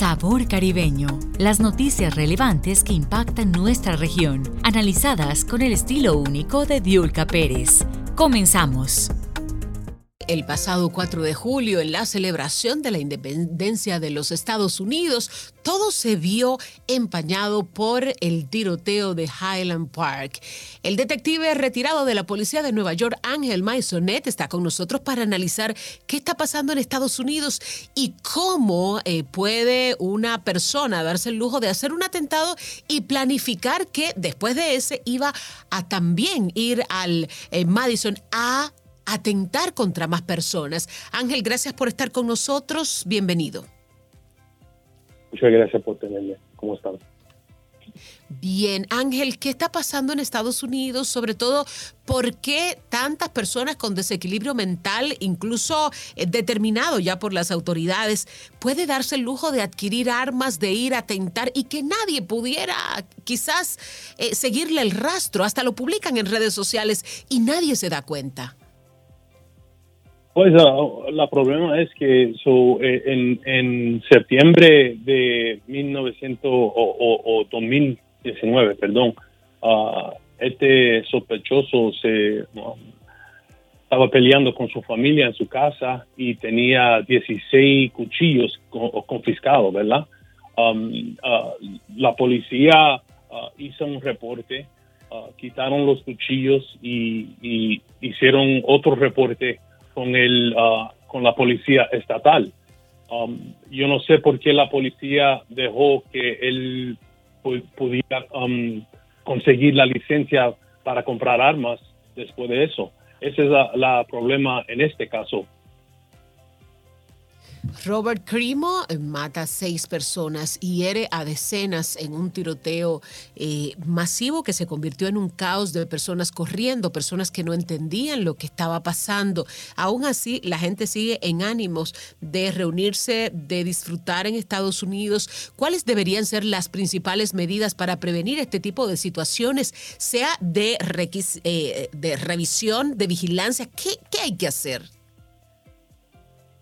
Sabor Caribeño. Las noticias relevantes que impactan nuestra región, analizadas con el estilo único de Diulca Pérez. Comenzamos el pasado 4 de julio, en la celebración de la independencia de los Estados Unidos, todo se vio empañado por el tiroteo de Highland Park. El detective retirado de la policía de Nueva York, Ángel Maisonet, está con nosotros para analizar qué está pasando en Estados Unidos y cómo eh, puede una persona darse el lujo de hacer un atentado y planificar que después de ese iba a también ir al eh, Madison a atentar contra más personas. Ángel, gracias por estar con nosotros. Bienvenido. Muchas gracias por tenerme. ¿Cómo están? Bien, Ángel, ¿qué está pasando en Estados Unidos? Sobre todo, ¿por qué tantas personas con desequilibrio mental, incluso eh, determinado ya por las autoridades, puede darse el lujo de adquirir armas, de ir a atentar y que nadie pudiera quizás eh, seguirle el rastro? Hasta lo publican en redes sociales y nadie se da cuenta. Pues uh, la problema es que eh, en, septiembre de 1900 o, 2019, perdón, uh, este sospechoso se um, estaba peleando con su familia en su casa y tenía 16 cuchillos confiscados, ¿verdad? Um, uh, la policía hizo un reporte, quitaron los cuchillos y hicieron otro reporte con el ah, con la policía estatal. Um, yo no sé por qué la policía dejó que él pudiera um, conseguir la licencia para comprar armas después de eso. Ese es el problema en este caso. Robert Crimo eh, mata a seis personas y hiere a decenas en un tiroteo eh, masivo que se convirtió en un caos de personas corriendo, personas que no entendían lo que estaba pasando. Aún así, la gente sigue en ánimos de reunirse, de disfrutar en Estados Unidos. ¿Cuáles deberían ser las principales medidas para prevenir este tipo de situaciones, sea de, eh, de revisión, de vigilancia? ¿Qué, ¿Qué hay que hacer?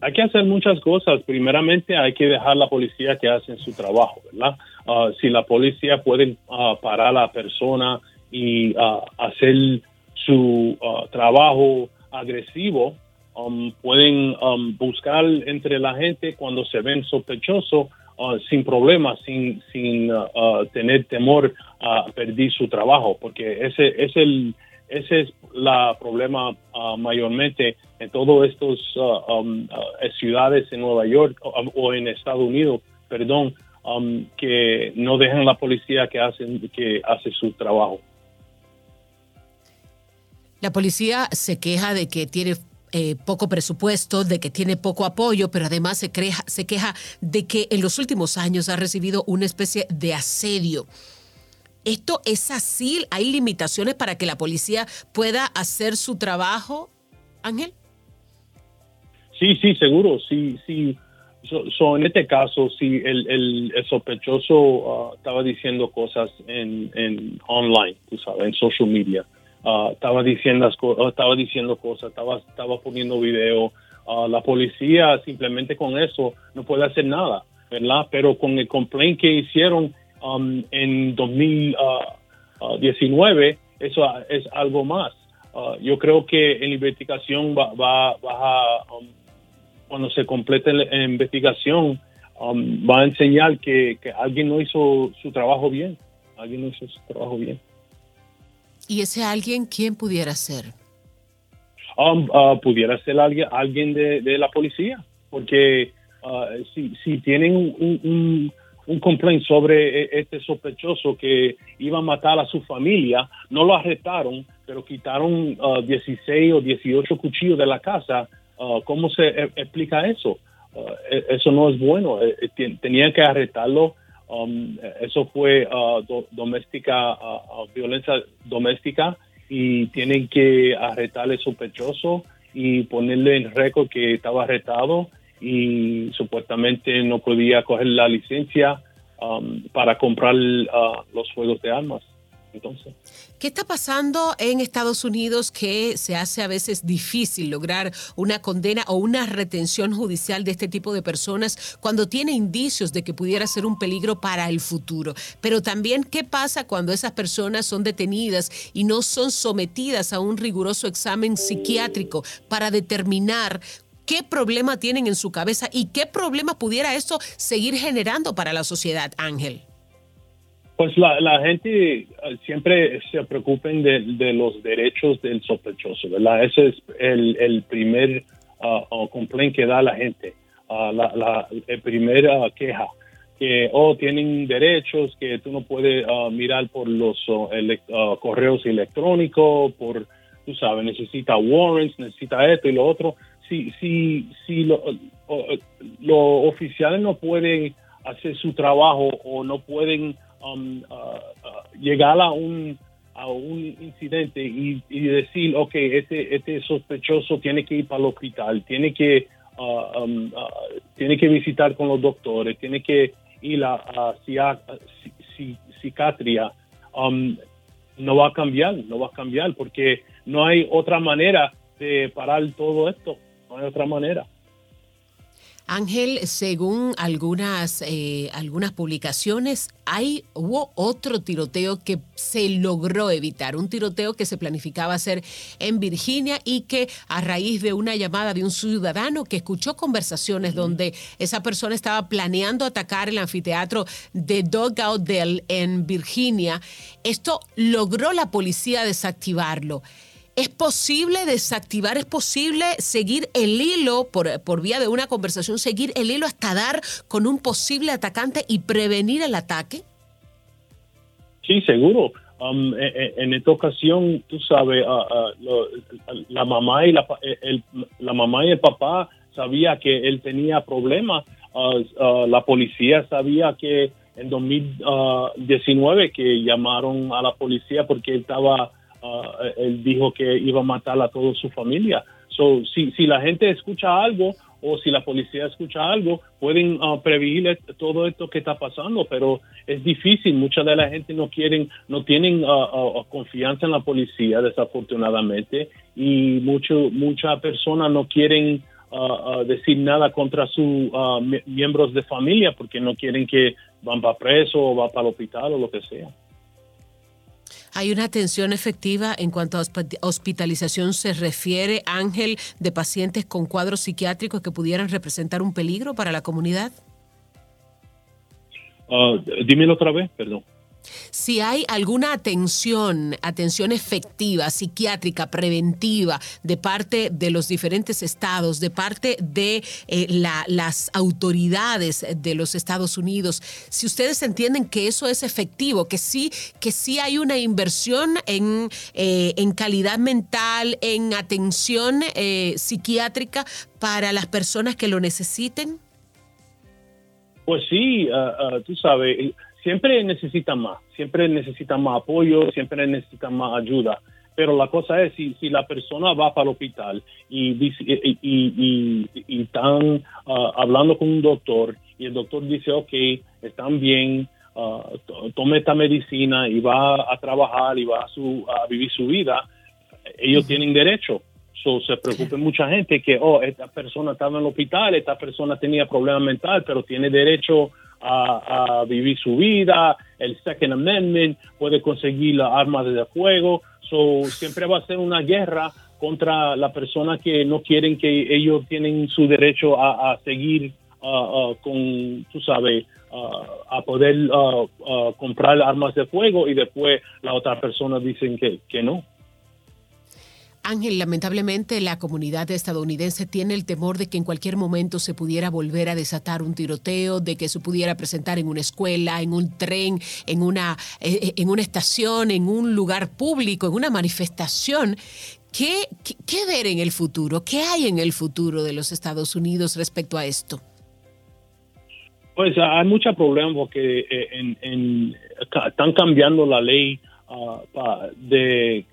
Hay que hacer muchas cosas. Primeramente, hay que dejar a la policía que hacen su trabajo, ¿verdad? Ah, si la policía puede ah, parar a la persona y uh, hacer su trabajo agresivo, um, pueden um, buscar entre la gente cuando se ven sospechosos sin problemas, sin, sin tener temor a perder su trabajo, porque ese es el ese es la problema uh, mayormente en todas estas uh, um, uh, ciudades en Nueva York o en Estados Unidos, perdón, um, que no dejan la policía que hacen que hace su trabajo. La policía se queja de que tiene eh, poco presupuesto, de que tiene poco apoyo, pero además se, se queja de que en los últimos años ha recibido una especie de asedio. ¿Esto es así? ¿Hay limitaciones para que la policía pueda hacer su trabajo, Ángel? Sí, sí, seguro. Sí, sí. en este caso, sí, el, sospechoso uh, estaba diciendo cosas en, online, tú sabes, en social media. Uh, estaba diciendo uh, estaba diciendo cosas, estaba estaba poniendo video. la policía simplemente con eso no puede hacer nada, ¿verdad? Pero con el complaint que hicieron Um, en 2019, uh, uh, eso es algo más. Uh, yo creo que en la investigación va, va, a, um, cuando se complete la investigación, um, va a enseñar que, alguien no hizo su trabajo bien. Alguien no hizo su trabajo bien. ¿Y ese alguien quién pudiera ser? pudiera ser alguien, alguien de, la policía, porque si, si tienen un un complaint sobre e, este sospechoso que iba a matar a su familia. No lo arrestaron, pero quitaron 16 uh, o 18 cuchillos de la casa. Uh, ¿Cómo se e, explica eso? Uh, e, eso no es bueno. Tenían que arrestarlo. Um, eso fue doméstica, violencia doméstica y tienen que arrestar al sospechoso y ponerle en récord que estaba arrestado y supuestamente no podía coger la licencia um, para comprar uh, los juegos de armas. Entonces. ¿Qué está pasando en Estados Unidos que se hace a veces difícil lograr una condena o una retención judicial de este tipo de personas cuando tiene indicios de que pudiera ser un peligro para el futuro? Pero también, ¿qué pasa cuando esas personas son detenidas y no son sometidas a un riguroso examen psiquiátrico para determinar qué problema tienen en su cabeza y qué problema pudiera eso seguir generando para la sociedad, Ángel? Pues la, gente eh, siempre se preocupen de, los derechos del sospechoso, ¿verdad? Ese es el, primer uh, complaint que da la gente, uh, la, la el primer queja, que oh, tienen derechos, que tú no puedes mirar por los correos electrónicos, por, tú sabes, necesita warrants, necesita esto y lo otro. Si, si, si los oficiales no pueden hacer su trabajo o no pueden um, uh, uh, llegar a un a un incidente y, decir, ok, este, este sospechoso tiene que ir para el hospital, tiene que, uh, um, tiene que visitar con los doctores, tiene que ir a, a, psiquiatría, um, no va a cambiar, no va a cambiar, porque no hay otra manera de parar todo esto, no hay otra manera. Ángel, según algunas, eh, algunas publicaciones, hay, hubo otro tiroteo que se logró evitar, un tiroteo que se planificaba hacer en Virginia y que a raíz de una llamada de un ciudadano que escuchó conversaciones donde esa persona estaba planeando atacar el anfiteatro de Dugout Dell en Virginia, esto logró la policía desactivarlo. ¿Es posible desactivar, es posible seguir el hilo por, por vía de una conversación, seguir el hilo hasta dar con un posible atacante y prevenir el ataque? Sí, seguro. Um, e, e, en, esta ocasión, tú sabes, ah, la mamá y la, el, la mamá y el papá sabía que él tenía problemas. Ah, la policía sabía que en 2019 que llamaron a la policía porque él estaba Ah, él dijo que iba a matar a toda su familia. So, si, si la gente escucha algo o si la policía escucha algo, pueden uh, prevenir todo esto que está pasando, pero es difícil. Mucha de la gente no quieren, no tienen uh, confianza en la policía, desafortunadamente, y muchas personas no quieren decir nada contra sus miembros de familia porque no quieren que van para preso o va para el hospital o lo que sea. ¿Hay una atención efectiva en cuanto a hospitalización se refiere, Ángel, de pacientes con cuadros psiquiátricos que pudieran representar un peligro para la comunidad? Uh, dímelo otra vez, perdón si hay alguna atención, atención efectiva, psiquiátrica, preventiva, de parte de los diferentes estados, de parte de eh, las autoridades de los Estados Unidos, si ustedes entienden que eso es efectivo, que sí, que sí hay una inversión en, eh, en calidad mental, en atención eh, psiquiátrica para las personas que lo necesiten. Pues sí, ah, tú sabes siempre necesitan más, siempre necesitan más apoyo, siempre necesitan más ayuda. Pero la cosa es, si, si la persona va para el hospital y, y, y, están ah, hablando con un doctor y el doctor dice, ok, están bien, uh, tome esta medicina y va a trabajar y va a, su, a vivir su vida, ellos tienen derecho. So, se preocupa mucha gente que, oh, esta persona estaba en el hospital, esta persona tenía problema mental, pero tiene derecho a, vivir su vida, el Second Amendment, puede conseguir las armas de fuego, so, siempre va a ser una guerra contra la persona que no quieren que ellos tienen su derecho a, seguir con, tú sabes, a poder comprar armas de fuego y después la otra persona dicen que, que no. Ángel, lamentablemente la comunidad estadounidense tiene el temor de que en cualquier momento se pudiera volver a desatar un tiroteo, de que se pudiera presentar en una escuela, en un tren, en una, eh, eh, en una estación, en un lugar público, en una manifestación. ¿Qué, ¿Qué, ver en el futuro? ¿Qué hay en el futuro de los Estados Unidos respecto a esto? Pues hay muchos problemas porque eh, están cambiando la ley ah, de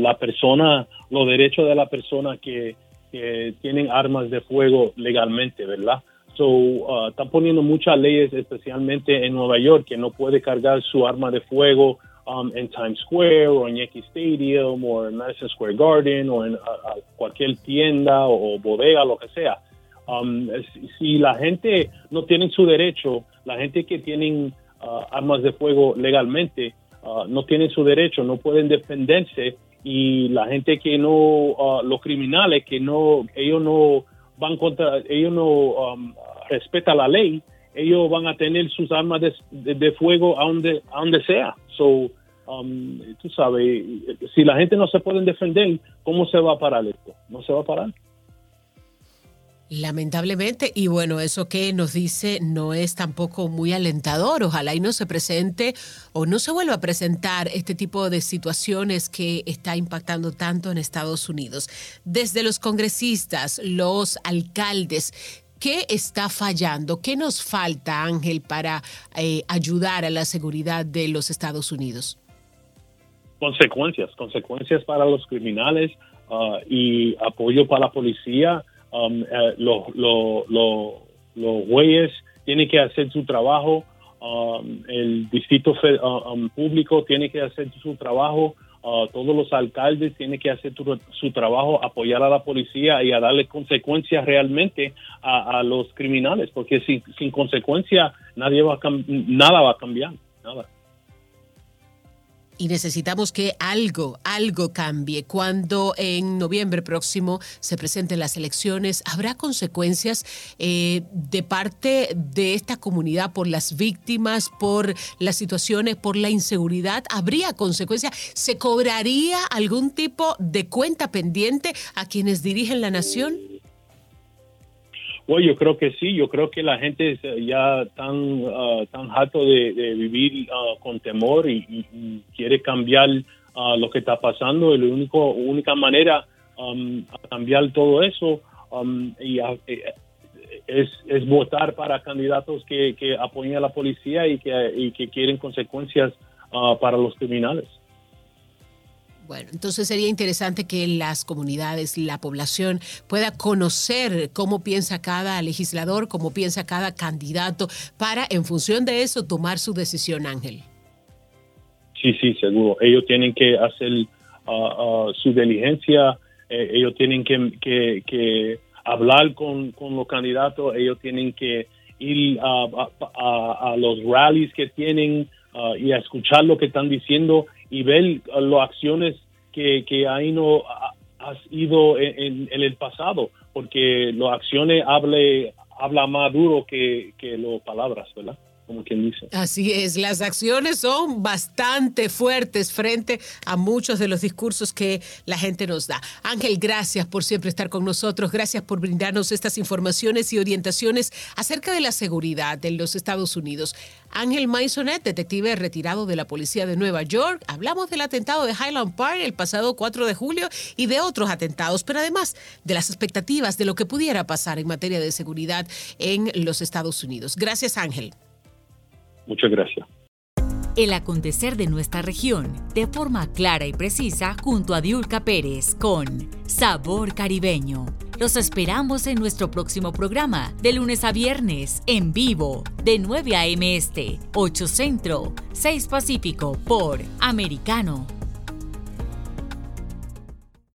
la persona, los derechos de la persona que, tienen armas de fuego legalmente, ¿verdad? So, uh, están poniendo muchas leyes, especialmente en Nueva York, que no puede cargar su arma de fuego um, en Times Square o en Yankee Stadium o en Madison Square Garden o en cualquier tienda o, bodega, lo que sea. Um, si, la gente no tiene su derecho, la gente que tienen uh, armas de fuego legalmente uh, no tienen su derecho, no pueden defenderse y la gente que no, uh, los criminales que no, ellos no van contra, ellos no um, respetan la ley, ellos van a tener sus armas de, fuego a donde, a donde sea. So, um, tú sabes, si la gente no se puede defender, ¿cómo se va a parar esto? No se va a parar. Lamentablemente, y bueno, eso que nos dice no es tampoco muy alentador. Ojalá y no se presente o no se vuelva a presentar este tipo de situaciones que está impactando tanto en Estados Unidos. Desde los congresistas, los alcaldes, ¿qué está fallando? ¿Qué nos falta, Ángel, para eh, ayudar a la seguridad de los Estados Unidos? Consecuencias, consecuencias para los criminales ah, y apoyo para la policía Um, eh, los, los, los, güeyes tienen que hacer su trabajo, um, el distrito uh, um, público tiene que hacer su trabajo, uh, todos los alcaldes tienen que hacer su, trabajo, apoyar a la policía y a darle consecuencias realmente a, los criminales, porque sin, sin consecuencia nadie va nada va a cambiar, nada y necesitamos que algo, algo cambie. Cuando en noviembre próximo se presenten las elecciones, ¿habrá consecuencias eh, de parte de esta comunidad por las víctimas, por las situaciones, por la inseguridad? ¿Habría consecuencias? ¿Se cobraría algún tipo de cuenta pendiente a quienes dirigen la nación? Bueno, yo creo que sí, yo creo que la gente ya tan, uh, tan harto de, vivir uh, con temor y, quiere cambiar uh, lo que está pasando. Y la único, única manera um, cambiar todo eso um, y eh, es, es, votar para candidatos que, que apoyen a la policía y que, y que quieren consecuencias para los criminales. Bueno, entonces sería interesante que las comunidades, la población pueda conocer cómo piensa cada legislador, cómo piensa cada candidato, para en función de eso tomar su decisión, Ángel. Sí, sí, seguro. Ellos tienen que hacer uh, uh, su diligencia, eh, ellos tienen que, hablar con, los candidatos, ellos tienen que ir a, los rallies que tienen uh, y a escuchar lo que están diciendo y ver las acciones que, que ahí no ha ido en, el pasado, porque las acciones hable, habla más duro que, que las palabras, ¿verdad? Como quien dice. Así es, las acciones son bastante fuertes frente a muchos de los discursos que la gente nos da. Ángel, gracias por siempre estar con nosotros, gracias por brindarnos estas informaciones y orientaciones acerca de la seguridad en los Estados Unidos. Ángel Maisonet, detective retirado de la policía de Nueva York. Hablamos del atentado de Highland Park el pasado 4 de julio y de otros atentados, pero además de las expectativas de lo que pudiera pasar en materia de seguridad en los Estados Unidos. Gracias, Ángel. Muchas gracias. El acontecer de nuestra región de forma clara y precisa junto a Diulca Pérez con Sabor Caribeño. Los esperamos en nuestro próximo programa de lunes a viernes en vivo de 9 a.m. Este, 8 Centro, 6 Pacífico por Americano